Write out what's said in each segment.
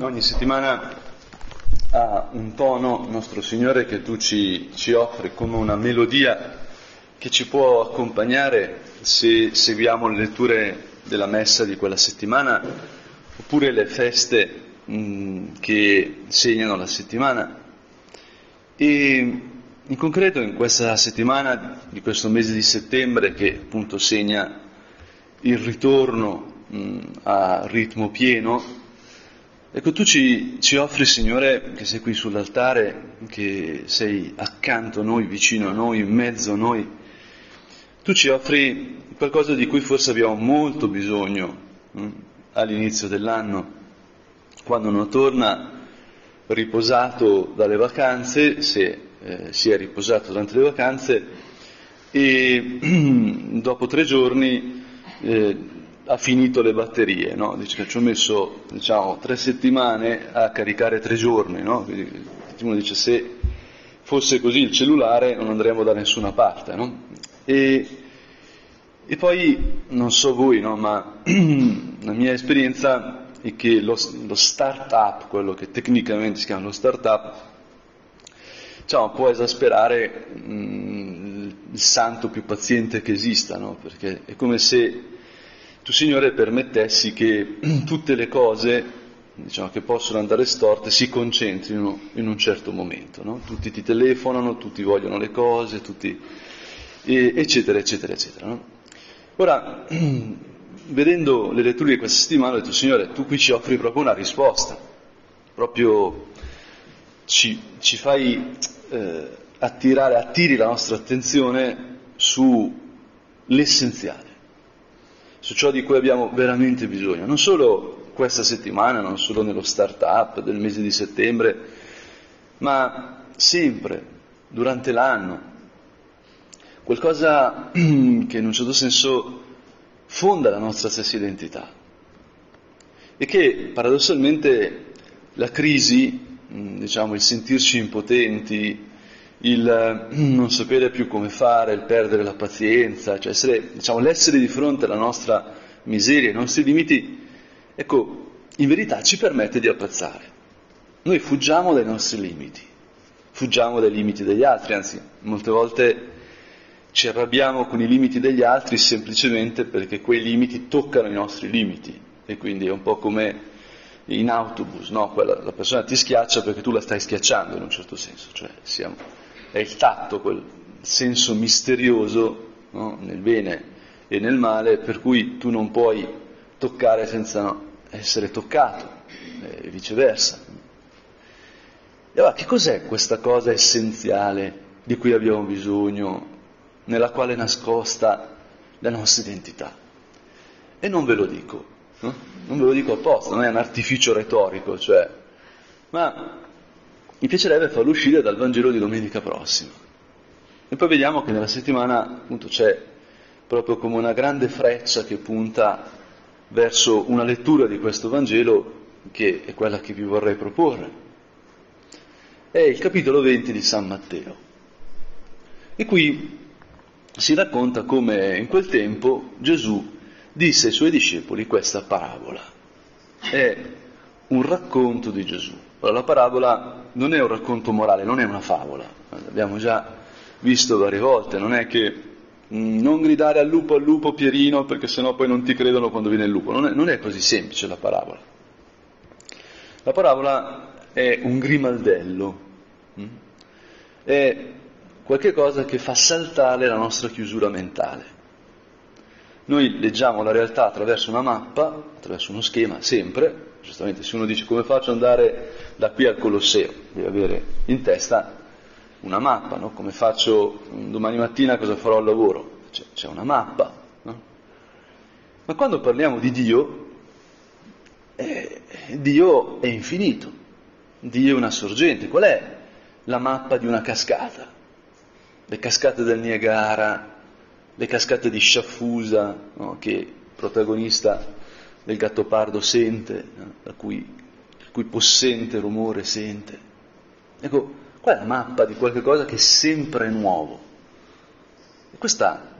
ogni settimana ha un tono, nostro Signore, che tu ci, ci offri come una melodia che ci può accompagnare se seguiamo le letture della messa di quella settimana oppure le feste mh, che segnano la settimana. E in concreto in questa settimana di questo mese di settembre che appunto segna il ritorno mh, a ritmo pieno, Ecco, tu ci, ci, offri, Signore, che sei qui sull'altare, che sei accanto a noi, vicino a noi, in mezzo a noi, tu ci offri qualcosa di cui forse abbiamo molto bisogno hm, all'inizio dell'anno, quando uno torna riposato dalle vacanze, se eh, si è riposato durante le vacanze, e dopo tre giorni eh, ha finito le batterie, no? Dice ci ho messo diciamo, tre settimane a caricare tre giorni, no? Quindi uno dice se fosse così il cellulare non andremo da nessuna parte, no? E, e poi, non so voi, no? ma la mia esperienza è che lo, lo start-up, quello che tecnicamente si chiama lo start-up, diciamo, può esasperare mh, il santo più paziente che esista, no? perché è come se tu Signore permettessi che tutte le cose diciamo, che possono andare storte si concentrino in un certo momento, no? tutti ti telefonano, tutti vogliono le cose, tutti, e, eccetera, eccetera, eccetera. No? Ora, vedendo le letture di questa settimana, ho detto Signore, tu qui ci offri proprio una risposta, proprio ci, ci fai eh, attirare, attiri la nostra attenzione sull'essenziale su ciò di cui abbiamo veramente bisogno, non solo questa settimana, non solo nello start-up del mese di settembre, ma sempre, durante l'anno, qualcosa che in un certo senso fonda la nostra stessa identità. E che paradossalmente la crisi, diciamo il sentirci impotenti, il non sapere più come fare, il perdere la pazienza, cioè essere, diciamo, l'essere di fronte alla nostra miseria, ai nostri limiti, ecco, in verità ci permette di apprezzare. Noi fuggiamo dai nostri limiti, fuggiamo dai limiti degli altri, anzi, molte volte ci arrabbiamo con i limiti degli altri semplicemente perché quei limiti toccano i nostri limiti e quindi è un po' come in autobus, no? Quella, la persona ti schiaccia perché tu la stai schiacciando in un certo senso, cioè siamo è il tatto, quel senso misterioso no? nel bene e nel male, per cui tu non puoi toccare senza essere toccato, e viceversa. E allora, che cos'è questa cosa essenziale di cui abbiamo bisogno, nella quale è nascosta la nostra identità? E non ve lo dico, no? non ve lo dico apposta, non è un artificio retorico, cioè, ma mi piacerebbe farlo uscire dal Vangelo di domenica prossima. E poi vediamo che nella settimana appunto c'è proprio come una grande freccia che punta verso una lettura di questo Vangelo che è quella che vi vorrei proporre. È il capitolo 20 di San Matteo. E qui si racconta come in quel tempo Gesù disse ai suoi discepoli questa parabola. È un racconto di Gesù. Ora, la parabola non è un racconto morale, non è una favola, l'abbiamo già visto varie volte, non è che mh, mm, non gridare al lupo al lupo Pierino perché sennò poi non ti credono quando viene il lupo, non è, non è così semplice la parabola. La parabola è un grimaldello, mh? Mm? è qualcosa che fa saltare la nostra chiusura mentale. Noi leggiamo la realtà attraverso una mappa, attraverso uno schema, sempre, giustamente se uno dice come faccio ad andare da qui al Colosseo, deve avere in testa una mappa, no? come faccio domani mattina cosa farò al lavoro, c'è, c'è una mappa. No? Ma quando parliamo di Dio, eh, Dio è infinito, Dio è una sorgente. Qual è la mappa di una cascata? Le cascate del Niagara, le cascate di Sciaffusa, no? che protagonista del Gattopardo sente, da cui, il cui possente rumore sente. Ecco, qua è la mappa di qualche cosa che è sempre nuovo. E questa,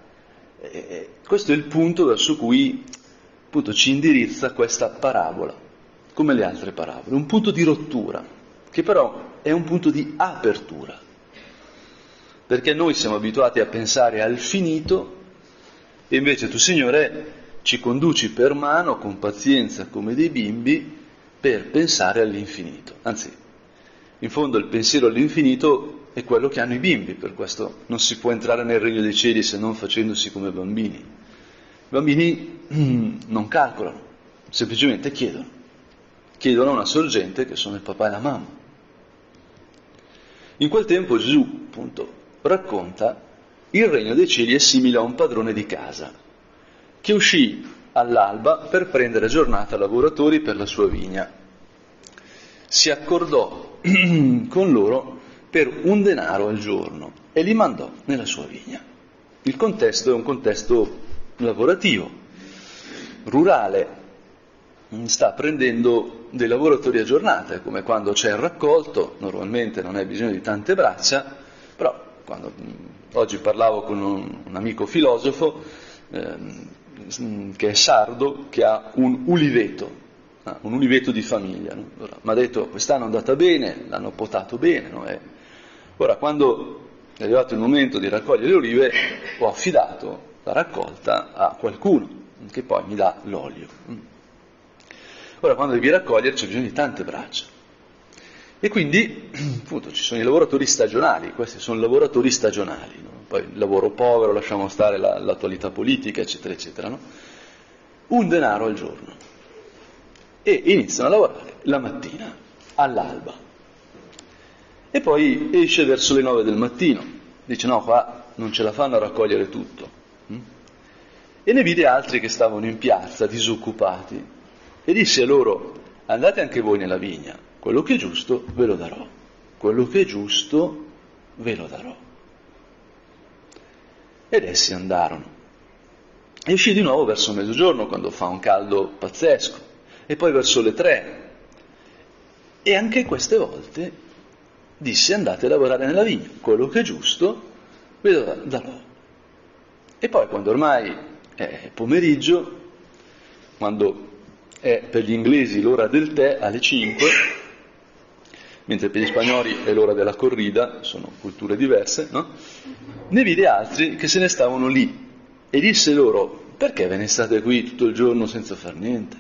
eh, questo è il punto verso cui appunto, ci indirizza questa parabola. come le altre parabole, un punto di rottura, che però è un punto di apertura. Perché noi siamo abituati a pensare al finito e invece tu, Signore, ci conduci per mano con pazienza come dei bimbi per pensare all'infinito. Anzi, in fondo il pensiero all'infinito è quello che hanno i bimbi, per questo non si può entrare nel regno dei cieli se non facendosi come bambini. I bambini non calcolano, semplicemente chiedono. Chiedono a una sorgente che sono il papà e la mamma. In quel tempo Gesù, appunto, racconta il regno dei cieli è simile a un padrone di casa che uscì all'alba per prendere giornata lavoratori per la sua vigna. Si accordò con loro per un denaro al giorno e li mandò nella sua vigna. Il contesto è un contesto lavorativo, rurale, sta prendendo dei lavoratori a giornata, come quando c'è il raccolto, normalmente non hai bisogno di tante braccia, però quando, oggi parlavo con un, un amico filosofo, ehm, Mm, che è sardo, che ha un uliveto, ah, un uliveto di famiglia. No? mi ha detto quest'anno è andata bene, l'hanno potato bene. No? ora, quando è arrivato il momento di raccogliere le olive, ho affidato la raccolta a qualcuno che poi mi dà l'olio. Mm. Ora, quando devi raccogliere c'è bisogno di tante braccia. E quindi, appunto, ci sono i lavoratori stagionali, questi sono lavoratori stagionali. No? Poi il lavoro povero, lasciamo stare la, l'attualità politica, eccetera, eccetera, no? un denaro al giorno. E iniziano a lavorare la mattina, all'alba. E poi esce verso le nove del mattino, dice no, qua non ce la fanno a raccogliere tutto. Mm? E ne vide altri che stavano in piazza, disoccupati, e disse a loro, andate anche voi nella vigna, quello che è giusto ve lo darò, quello che è giusto ve lo darò ed essi andarono. E uscì di nuovo verso mezzogiorno quando fa un caldo pazzesco, e poi verso le tre. E anche queste volte disse andate a lavorare nella vigna, quello che è giusto ve lo darò. E poi quando ormai è pomeriggio, quando è per gli inglesi l'ora del tè alle 5, mentre per gli spagnoli è l'ora della corrida, sono culture diverse, no? Ne vide altri che se ne stavano lì e disse loro, perché ve ne state qui tutto il giorno senza far niente?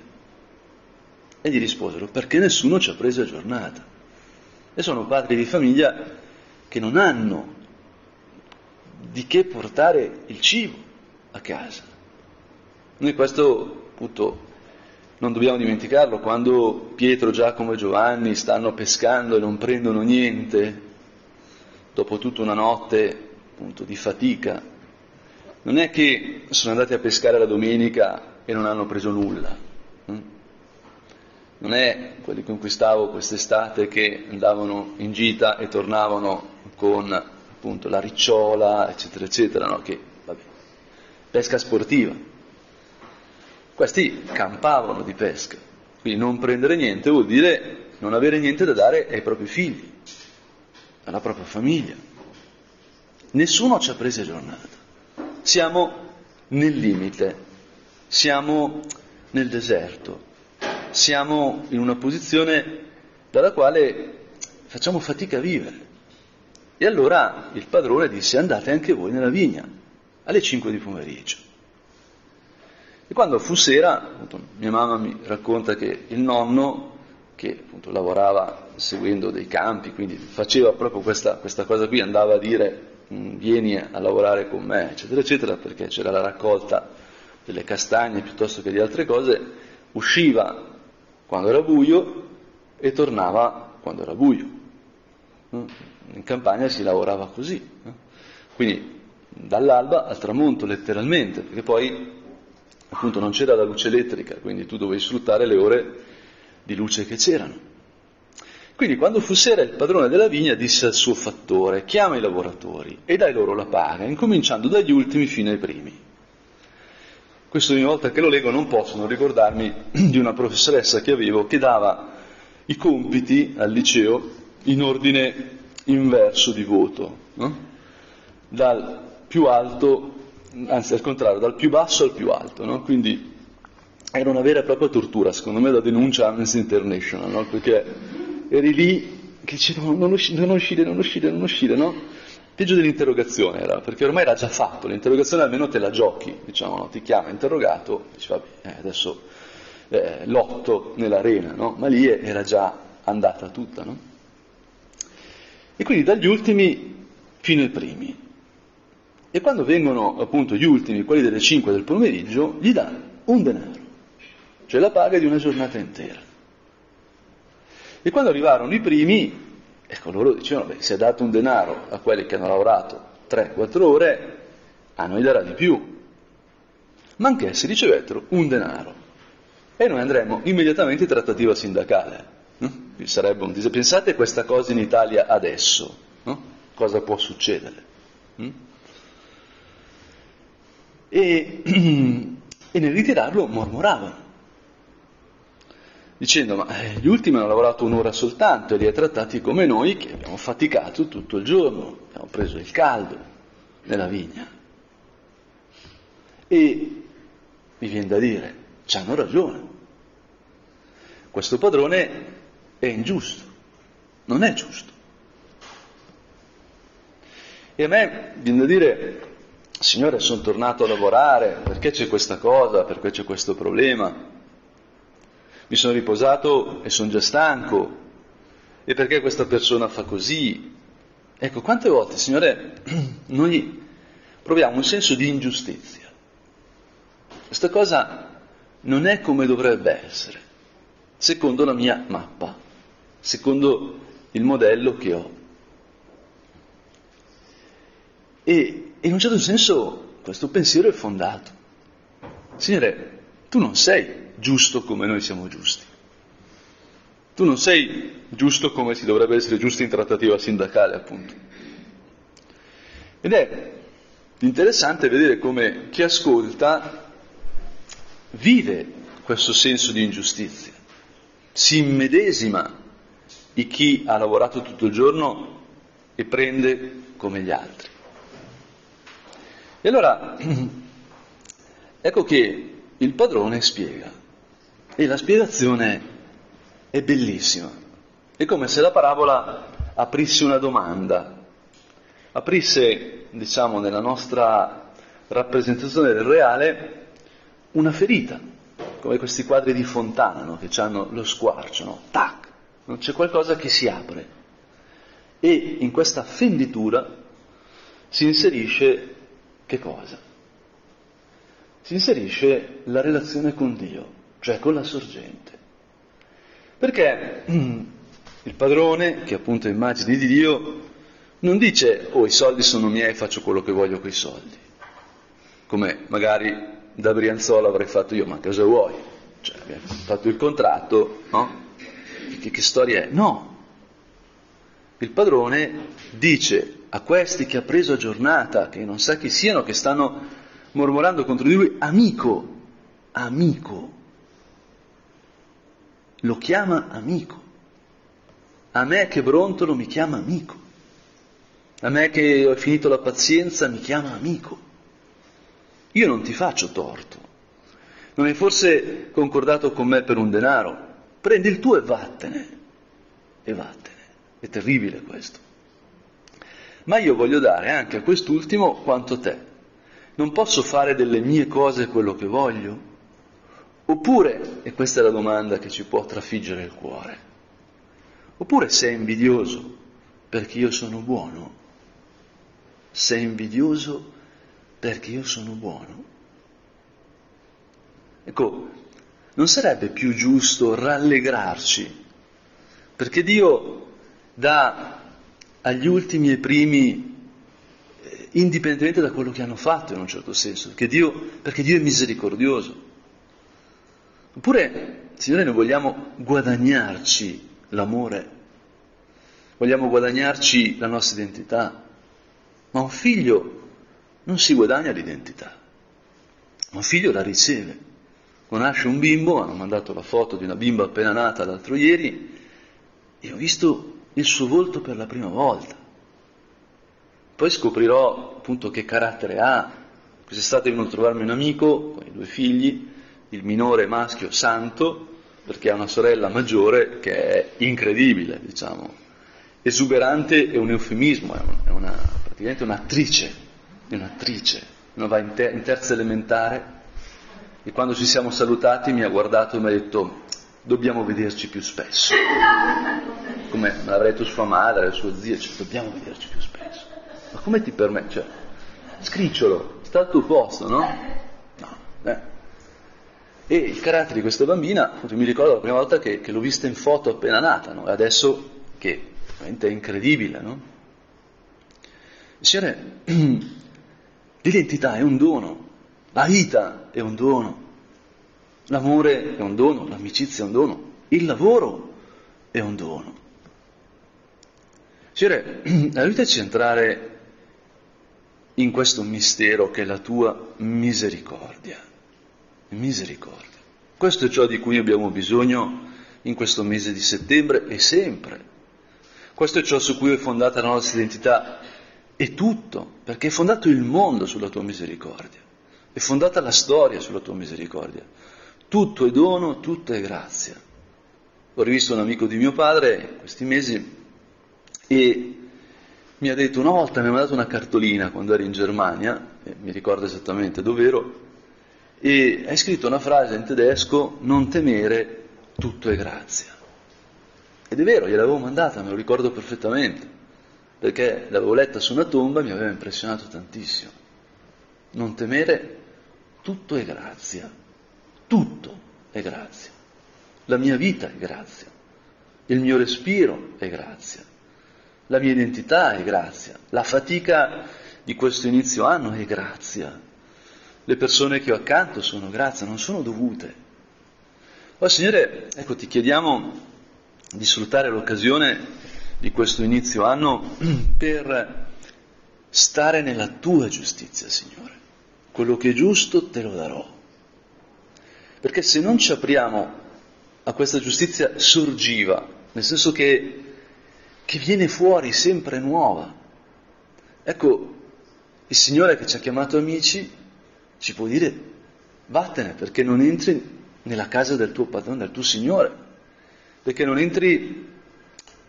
E gli risposero, perché nessuno ci ha preso a giornata. E sono padri di famiglia che non hanno di che portare il cibo a casa. Noi questo appunto non dobbiamo dimenticarlo, quando Pietro, Giacomo e Giovanni stanno pescando e non prendono niente, dopo tutta una notte appunto, di fatica, non è che sono andati a pescare la domenica e non hanno preso nulla. Hm? Non è quelli con cui stavo quest'estate che andavano in gita e tornavano con appunto la ricciola, eccetera, eccetera, no? che vabbè, pesca sportiva. Questi campavano di pesca, quindi non prendere niente vuol dire non avere niente da dare ai propri figli, alla propria famiglia. Nessuno ci ha preso giornata. Siamo nel limite, siamo nel deserto, siamo in una posizione dalla quale facciamo fatica a vivere. E allora il padrone disse andate anche voi nella vigna alle 5 di pomeriggio. E quando fu sera, appunto, mia mamma mi racconta che il nonno, che appunto lavorava seguendo dei campi, quindi faceva proprio questa, questa cosa qui, andava a dire mm, vieni a lavorare con me, eccetera, eccetera, perché c'era la raccolta delle castagne piuttosto che di altre cose, usciva quando era buio e tornava quando era buio. Mm? In campagna si lavorava così, quindi dall'alba al tramonto letteralmente, perché poi appunto non c'era la luce elettrica, quindi tu dovevi sfruttare le ore di luce che c'erano. Quindi quando fu sera il padrone della vigna disse al suo fattore, chiama i lavoratori e dai loro la paga, incominciando dagli ultimi fino ai primi. Questo ogni volta che lo leggo non posso non ricordarmi di una professoressa che avevo che dava i compiti al liceo in ordine inverso di voto, no? dal più alto anzi al contrario, dal più basso al più alto, no? quindi era una vera e propria tortura, secondo me la denuncia Amnesty International, no? perché eri lì che dicevano non uscire, non uscire, non uscire, non uscire, no? Peggio dell'interrogazione era, perché ormai era già fatto, l'interrogazione almeno te la giochi, diciamo, no? ti chiama interrogato, dici vabbè, eh, adesso eh, lotto nell'arena, no? ma lì era già andata tutta. No? E quindi dagli ultimi fino ai primi. E quando vengono appunto gli ultimi, quelli delle 5 del pomeriggio, gli dà un denaro, cioè la paga di una giornata intera. E quando arrivarono i primi, ecco loro dicevano, beh, si è dato un denaro a quelli che hanno lavorato 3-4 ore, a noi darà di più. Ma anch'essi ricevettero un denaro. E noi andremo immediatamente in trattativa sindacale. No? Un Pensate a questa cosa in Italia adesso, no? cosa può succedere? Mm? E, e nel ritirarlo mormoravano dicendo ma eh, gli ultimi hanno lavorato un'ora soltanto e li ha trattati come noi che abbiamo faticato tutto il giorno, abbiamo preso il caldo nella vigna. E mi viene da dire, ci hanno ragione, questo padrone è ingiusto, non è giusto. E a me viene da dire, Signore, sono tornato a lavorare, perché c'è questa cosa, perché c'è questo problema? mi sono riposato e sono già stanco, e perché questa persona fa così? Ecco, quante volte, Signore, noi proviamo un senso di ingiustizia. Questa cosa non è come dovrebbe essere, secondo la mia mappa, secondo il modello che ho. E in un certo senso questo pensiero è fondato. Signore, tu non sei giusto come noi siamo giusti. Tu non sei giusto come si dovrebbe essere giusti in trattativa sindacale, appunto. Ed è interessante vedere come chi ascolta vive questo senso di ingiustizia, si immedesima di chi ha lavorato tutto il giorno e prende come gli altri. E allora, ecco che il padrone spiega, e la spiegazione è bellissima. È come se la parabola aprisse una domanda, aprisse, diciamo, nella nostra rappresentazione del reale una ferita, come questi quadri di Fontana no? che hanno lo squarcio, no? tac, non c'è qualcosa che si apre. E in questa fenditura si inserisce che cosa? Si inserisce la relazione con Dio cioè con la sorgente. Perché il padrone, che appunto è immagine di Dio, non dice, oh i soldi sono miei, faccio quello che voglio con i soldi, come magari da Brianzola avrei fatto io, ma cosa vuoi? Cioè, abbiamo fatto il contratto, no? Che, che storia è? No. Il padrone dice a questi che ha preso a giornata, che non sa chi siano, che stanno mormorando contro di lui, amico, amico, lo chiama amico. A me che brontolo mi chiama amico. A me che ho finito la pazienza mi chiama amico. Io non ti faccio torto. Non hai forse concordato con me per un denaro? Prendi il tuo e vattene. E vattene. È terribile questo. Ma io voglio dare anche a quest'ultimo quanto te. Non posso fare delle mie cose quello che voglio? Oppure, e questa è la domanda che ci può trafiggere il cuore, oppure sei invidioso perché io sono buono? Sei invidioso perché io sono buono? Ecco, non sarebbe più giusto rallegrarci perché Dio dà agli ultimi e primi eh, indipendentemente da quello che hanno fatto in un certo senso, perché Dio, perché Dio è misericordioso. Oppure, Signore, noi vogliamo guadagnarci l'amore, vogliamo guadagnarci la nostra identità, ma un figlio non si guadagna l'identità, un figlio la riceve. Quando nasce un bimbo, hanno mandato la foto di una bimba appena nata l'altro ieri, e ho visto il suo volto per la prima volta. Poi scoprirò appunto che carattere ha. Quest'estate è venuto a trovarmi un amico con i due figli, il minore maschio santo, perché ha una sorella maggiore che è incredibile, diciamo. Esuberante è un eufemismo, è, una, praticamente un'attrice, è un'attrice. Uno va in, te- in terza elementare e quando ci siamo salutati mi ha guardato e mi ha detto dobbiamo vederci più spesso. Come me l'avrei detto sua madre, sua zia, cioè, dobbiamo vederci più spesso. Ma come ti permette? Cioè, scricciolo, sta al tuo posto, no? No. Eh. E il carattere di questa bambina, mi ricordo la prima volta che, che l'ho vista in foto appena nata, no? E adesso che veramente è incredibile, no? Signore, l'identità è un dono, la vita è un dono, l'amore è un dono, l'amicizia è un dono, il lavoro è un dono. Signore, aiutaci a entrare in questo mistero che è la tua misericordia. Misericordia. Questo è ciò di cui abbiamo bisogno in questo mese di settembre e sempre. Questo è ciò su cui è fondata la nostra identità. È tutto, perché è fondato il mondo sulla tua misericordia. È fondata la storia sulla tua misericordia. Tutto è dono, tutto è grazia. Ho rivisto un amico di mio padre questi mesi e mi ha detto una volta, mi ha mandato una cartolina quando ero in Germania, mi ricordo esattamente dove ero, e hai scritto una frase in tedesco, non temere, tutto è grazia. Ed è vero, gliel'avevo mandata, me lo ricordo perfettamente, perché l'avevo letta su una tomba e mi aveva impressionato tantissimo. Non temere, tutto è grazia, tutto è grazia. La mia vita è grazia, il mio respiro è grazia, la mia identità è grazia, la fatica di questo inizio anno è grazia, le persone che ho accanto sono grazia, non sono dovute. Oh Signore, ecco, ti chiediamo di sfruttare l'occasione di questo inizio anno per stare nella tua giustizia, Signore. Quello che è giusto te lo darò. Perché se non ci apriamo a questa giustizia sorgiva, nel senso che, che viene fuori sempre nuova, ecco, il Signore che ci ha chiamato amici ci può dire vattene perché non entri nella casa del tuo padrone, del tuo Signore, perché non entri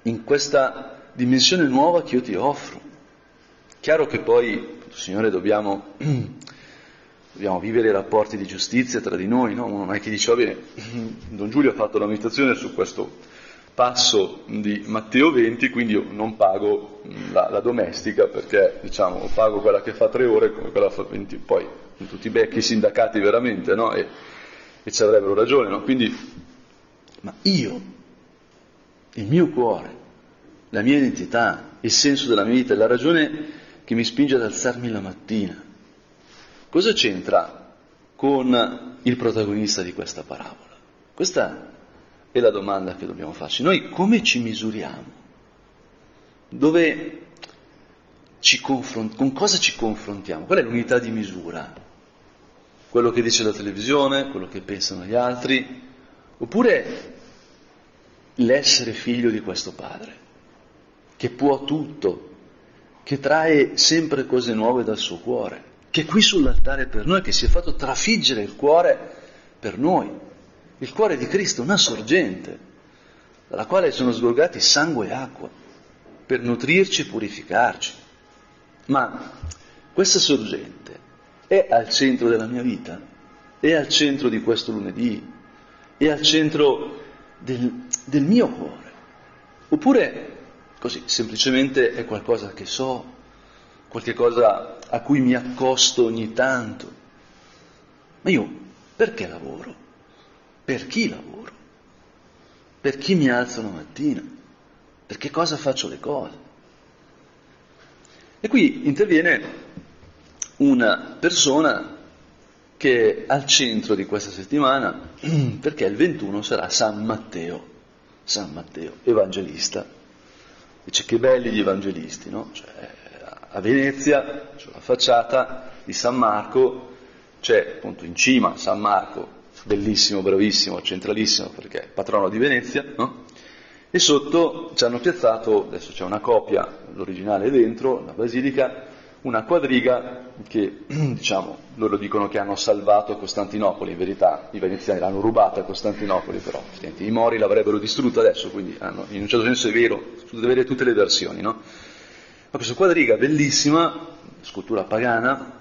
in questa dimensione nuova che io ti offro. Chiaro che poi, Signore, dobbiamo dobbiamo vivere i rapporti di giustizia tra di noi, no? non è che dice, va bene, Don Giulio ha fatto la meditazione su questo passo di Matteo 20, quindi io non pago la, la domestica perché diciamo pago quella che fa tre ore come quella che fa 20, poi tutti i becchi sindacati veramente, no? E, e ci avrebbero ragione, no? Quindi, ma io, il mio cuore, la mia identità, il senso della mia vita, la ragione che mi spinge ad alzarmi la mattina, Cosa c'entra con il protagonista di questa parabola? Questa è la domanda che dobbiamo farci. Noi come ci misuriamo? Dove ci confront- con cosa ci confrontiamo? Qual è l'unità di misura? Quello che dice la televisione, quello che pensano gli altri, oppure l'essere figlio di questo padre, che può tutto, che trae sempre cose nuove dal suo cuore che è qui sull'altare per noi, che si è fatto trafiggere il cuore per noi. Il cuore di Cristo, una sorgente, dalla quale sono sgorgati sangue e acqua, per nutrirci e purificarci. Ma questa sorgente è al centro della mia vita, è al centro di questo lunedì, è al centro del, del mio cuore. Oppure così, semplicemente è qualcosa che so, qualche cosa a cui mi accosto ogni tanto. Ma io perché lavoro? Per chi lavoro? Per chi mi alzo la mattina? Per che cosa faccio le cose? E qui interviene una persona che è al centro di questa settimana, perché il 21 sarà San Matteo, San Matteo, evangelista. Dice che belli gli evangelisti, no? Cioè, a Venezia, sulla facciata di San Marco, c'è appunto in cima San Marco, bellissimo, bravissimo, centralissimo perché è patrono di Venezia, no? e sotto ci hanno piazzato, adesso c'è una copia, l'originale è dentro, la basilica, una quadriga che, diciamo, loro dicono che hanno salvato Costantinopoli, in verità i veneziani l'hanno rubata a Costantinopoli, però i Mori l'avrebbero distrutta adesso, quindi hanno, in un certo senso è vero, deve avere tutte le versioni, no? Ma questa quadriga bellissima, scultura pagana,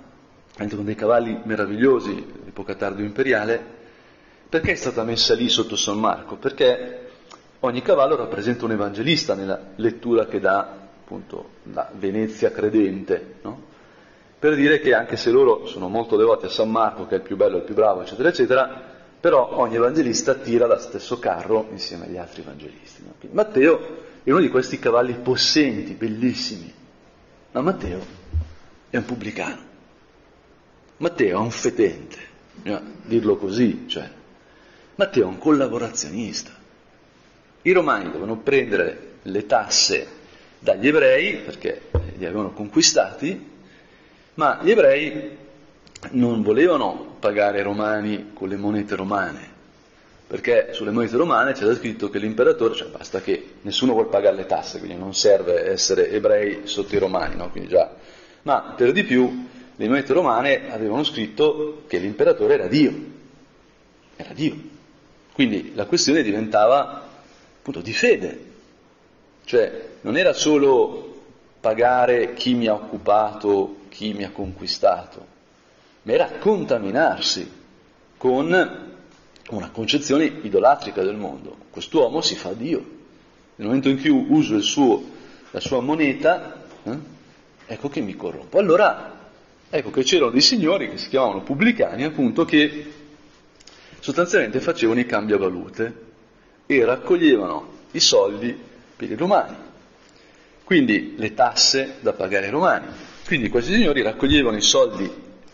anche con dei cavalli meravigliosi, epoca tardo imperiale, perché è stata messa lì sotto San Marco? Perché ogni cavallo rappresenta un evangelista nella lettura che dà appunto la Venezia credente, no? per dire che anche se loro sono molto devoti a San Marco, che è il più bello, il più bravo, eccetera, eccetera, però ogni evangelista tira lo stesso carro insieme agli altri evangelisti. No? Matteo è uno di questi cavalli possenti, bellissimi, ma Matteo è un pubblicano, Matteo è un fetente, no? dirlo così, cioè Matteo è un collaborazionista. I romani dovevano prendere le tasse dagli ebrei, perché li avevano conquistati, ma gli ebrei non volevano pagare i romani con le monete romane, perché sulle monete romane c'era scritto che l'imperatore, cioè basta che nessuno vuole pagare le tasse, quindi non serve essere ebrei sotto i romani, no? già... ma per di più le monete romane avevano scritto che l'imperatore era Dio, era Dio. Quindi la questione diventava appunto di fede, cioè non era solo pagare chi mi ha occupato, chi mi ha conquistato, ma era contaminarsi con una concezione idolatrica del mondo. Quest'uomo si fa Dio. Nel momento in cui uso suo, la sua moneta, eh, ecco che mi corrompo. Allora, ecco che c'erano dei signori che si chiamavano pubblicani, appunto, che sostanzialmente facevano i cambiavalute e raccoglievano i soldi per i romani. Quindi le tasse da pagare ai romani. Quindi questi signori raccoglievano i soldi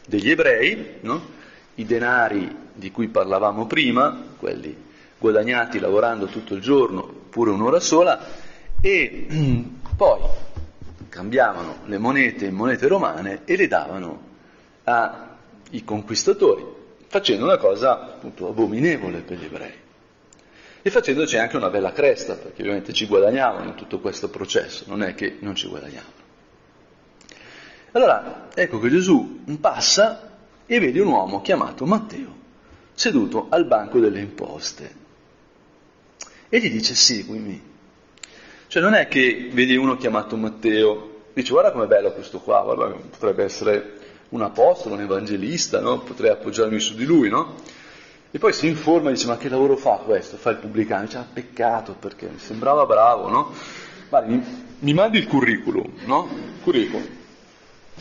degli ebrei, no? I denari di cui parlavamo prima, quelli guadagnati lavorando tutto il giorno, pure un'ora sola, e poi cambiavano le monete in monete romane e le davano ai conquistatori, facendo una cosa appunto abominevole per gli ebrei e facendoci anche una bella cresta, perché ovviamente ci guadagnavano in tutto questo processo, non è che non ci guadagnavano. Allora, ecco che Gesù passa e vede un uomo chiamato Matteo, seduto al banco delle imposte, e gli dice seguimi. Cioè non è che vedi uno chiamato Matteo, dice guarda com'è bello questo qua, guarda, potrebbe essere un apostolo, un evangelista, no? potrei appoggiarmi su di lui, no? E poi si informa e dice ma che lavoro fa questo? Fa il pubblicano, dice ah peccato perché mi sembrava bravo, no? Guarda, mi, mi, mandi il curriculum, no? Curriculum.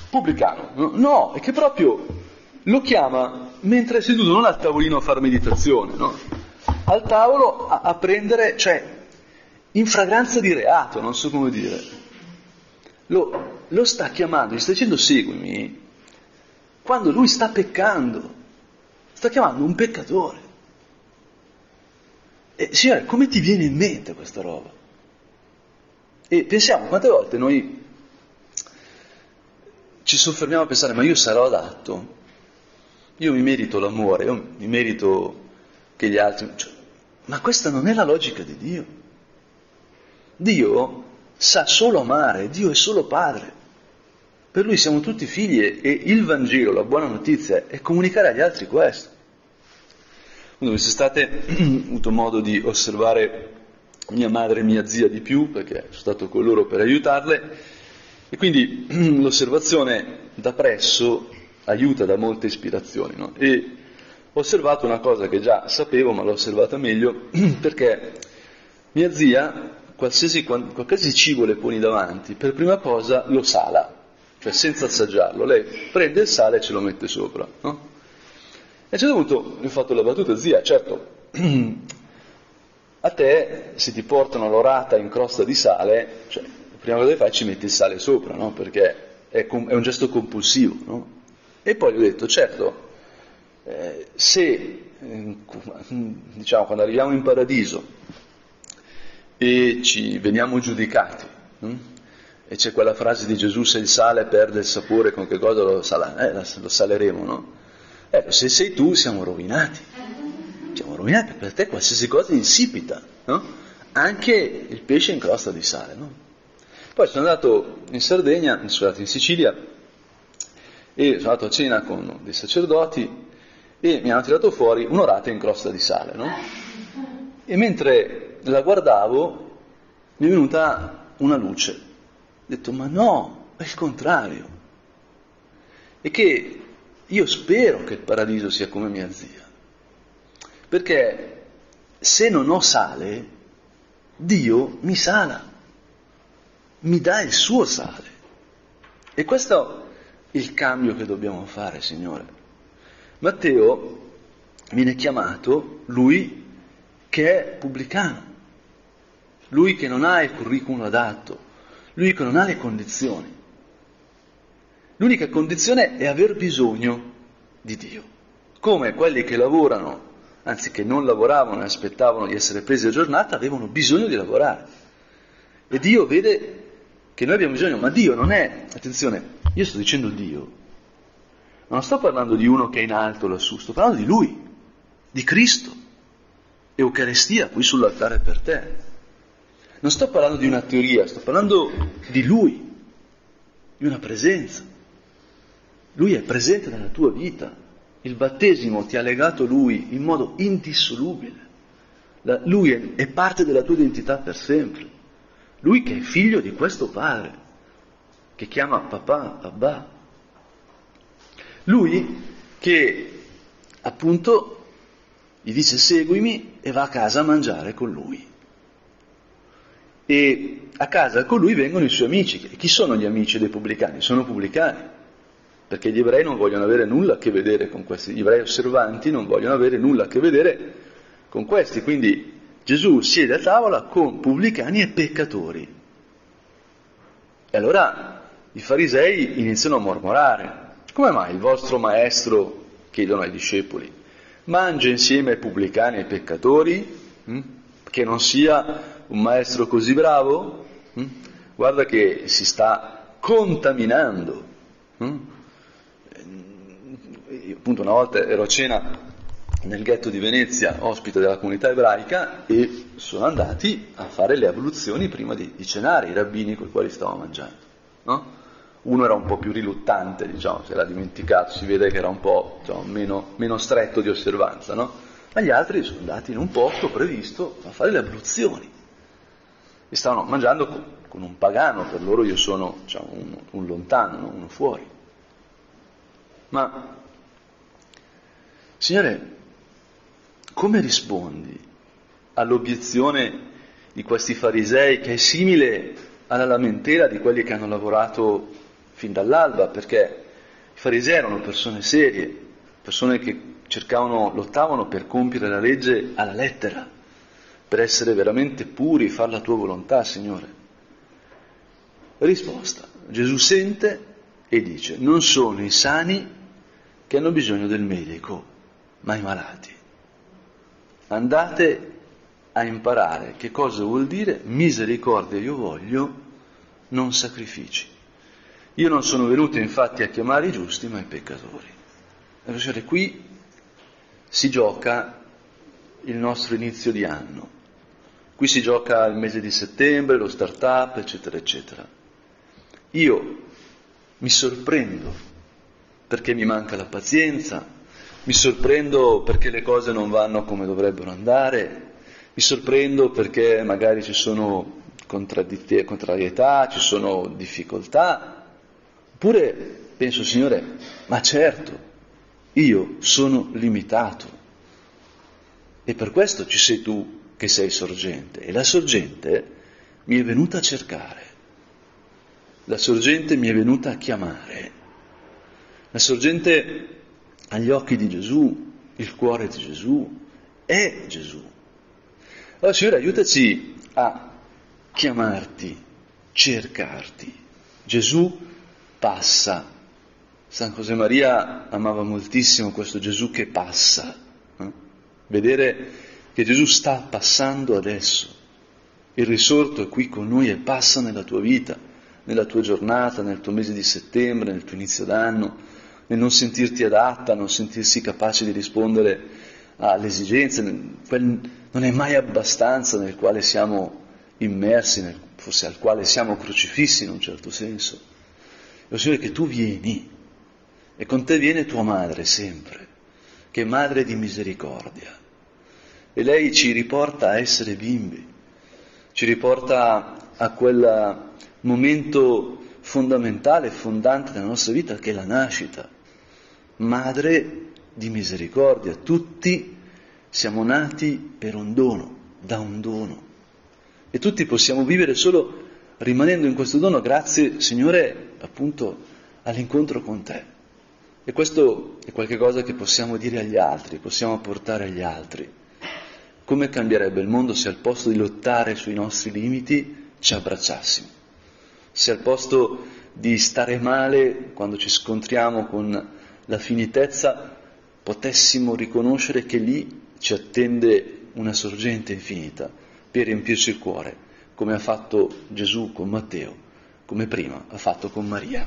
Pubblicano. No, no, è che proprio lo chiama mentre è seduto non al tavolino a fare meditazione, no? Al tavolo a, a prendere, cioè, in fragranza di reato, non so come dire. Lo, lo sta chiamando, gli sta dicendo seguimi, quando lui sta peccando. Sta chiamando un peccatore. E Signore, come ti viene in mente questa roba? E pensiamo quante volte noi ci soffermiamo a pensare, ma io sarò adatto, io mi merito l'amore, io mi merito che gli altri... Cioè, ma questa non è la logica di Dio. Dio sa solo amare, Dio è solo padre. Per lui siamo tutti figli e il Vangelo, la buona notizia, è comunicare agli altri questo. Quindi se state avuto modo di osservare mia madre e mia zia di più, perché sono stato con loro per aiutarle, e quindi l'osservazione da presso aiuta da molte ispirazioni. No? E ho osservato una cosa che già sapevo, ma l'ho osservata meglio, perché mia zia, qualsiasi, qualsiasi cibo le poni davanti, per prima cosa lo sala cioè senza assaggiarlo, lei prende il sale e ce lo mette sopra. No? E a un certo punto mi ho fatto la battuta, zia, certo, a te se ti portano l'orata in crosta di sale, cioè, la prima cosa che fai ci metti il sale sopra, no? perché è, com- è, un gesto compulsivo. No? E poi gli ho detto, certo, eh, se eh, diciamo, quando arriviamo in paradiso e ci veniamo giudicati, hm? E c'è quella frase di Gesù, se il sale perde il sapore, con che cosa lo, sala, eh, lo saleremo, no? Ecco, se sei tu siamo rovinati. Siamo rovinati, per te qualsiasi cosa è insipida, no? Anche il pesce in crosta di sale, no? Poi sono andato in Sardegna, sono andato in Sicilia, e sono andato a cena con dei sacerdoti e mi hanno tirato fuori un'orata in crosta di sale, no? E mentre la guardavo mi è venuta una luce. Ho detto, ma no, è il contrario. E che io spero che il paradiso sia come mia zia. Perché se non ho sale, Dio mi sala, mi dà il suo sale. E questo il cambio che dobbiamo fare, Signore. Matteo viene chiamato lui che è pubblicano, lui che non ha il curriculum adatto, lui che non ha le condizioni. L'unica condizione è aver bisogno di Dio, come quelli che lavorano, anzi che non lavoravano e aspettavano di essere presi a giornata, avevano bisogno di lavorare. E Dio vede che noi abbiamo bisogno, ma Dio non è, attenzione, io sto dicendo Dio, non sto parlando di uno che è in alto lassù, sto parlando di Lui, di Cristo, Eucaristia qui sull'altare per te. Non sto parlando di una teoria, sto parlando di Lui, di una presenza. Lui è presente nella tua vita. Il battesimo ti ha legato Lui in modo indissolubile. Lui è parte della tua identità per sempre. Lui che è figlio di questo padre, che chiama papà, Abba. Lui che appunto gli dice seguimi e va a casa a mangiare con lui. E a casa con lui vengono i suoi amici. E chi sono gli amici dei pubblicani? Sono pubblicani perché gli ebrei non vogliono avere nulla a che vedere con questi, gli ebrei osservanti non vogliono avere nulla a che vedere con questi, quindi Gesù siede a tavola con pubblicani e peccatori. E allora i farisei iniziano a mormorare, come mai il vostro maestro, chiedono ai discepoli, mangia insieme ai pubblicani e ai peccatori? Hm? Che non sia un maestro così bravo? Hm? Guarda che si sta contaminando. Hm? appunto una volta ero a cena nel ghetto di Venezia, ospite della comunità ebraica, e sono andati a fare le abluzioni prima di, di cenare, i rabbini con i quali stavo mangiando. No? Uno era un po' più riluttante, diciamo, si era dimenticato, si vede che era un po' diciamo, meno, meno, stretto di osservanza, no? ma gli altri sono andati in un posto previsto a fare le abluzioni. E stavano mangiando con, con un pagano, per loro io sono diciamo, un, un lontano, uno fuori. Ma Signore, come rispondi all'obiezione di questi farisei che è simile alla lamentela di quelli che hanno lavorato fin dall'alba? Perché i farisei erano persone serie, persone che cercavano, lottavano per compiere la legge alla lettera, per essere veramente puri, fare la tua volontà, Signore. Risposta. Gesù sente e dice, non sono i sani che hanno bisogno del medico, ma i malati. Andate a imparare che cosa vuol dire misericordia io voglio, non sacrifici. Io non sono venuto infatti a chiamare i giusti, ma i peccatori. E qui si gioca il nostro inizio di anno. Qui si gioca il mese di settembre, lo start-up, eccetera, eccetera. Io mi sorprendo perché mi manca la pazienza, mi sorprendo perché le cose non vanno come dovrebbero andare, mi sorprendo perché magari ci sono contrarietà, ci sono difficoltà, oppure penso, Signore, ma certo, io sono limitato e per questo ci sei tu che sei sorgente e la sorgente mi è venuta a cercare, la sorgente mi è venuta a chiamare, la sorgente agli occhi di Gesù, il cuore di Gesù, è Gesù. Allora Signore aiutaci a chiamarti, cercarti. Gesù passa. San José Maria amava moltissimo questo Gesù che passa. Eh? Vedere che Gesù sta passando adesso. Il risorto è qui con noi e passa nella tua vita, nella tua giornata, nel tuo mese di settembre, nel tuo inizio d'anno nel non sentirti adatta, non sentirsi capace di rispondere alle esigenze, non è mai abbastanza nel quale siamo immersi, forse al quale siamo crocifissi in un certo senso. È Signore che tu vieni E con te viene tua madre sempre, che è madre di misericordia. E lei ci riporta a essere bimbi, ci riporta a quel momento fondamentale, fondante della nostra vita, che è la nascita. Madre di misericordia. Tutti siamo nati per un dono, da un dono. E tutti possiamo vivere solo rimanendo in questo dono grazie, Signore, appunto all'incontro con te. E questo è qualcosa che possiamo dire agli altri, possiamo portare agli altri. Come cambierebbe il mondo se al posto di lottare sui nostri limiti ci abbracciassimo? Se al posto di stare male quando ci scontriamo con la finitezza potessimo riconoscere che lì ci attende una sorgente infinita per riempirci il cuore, come ha fatto Gesù con Matteo, come prima ha fatto con Maria.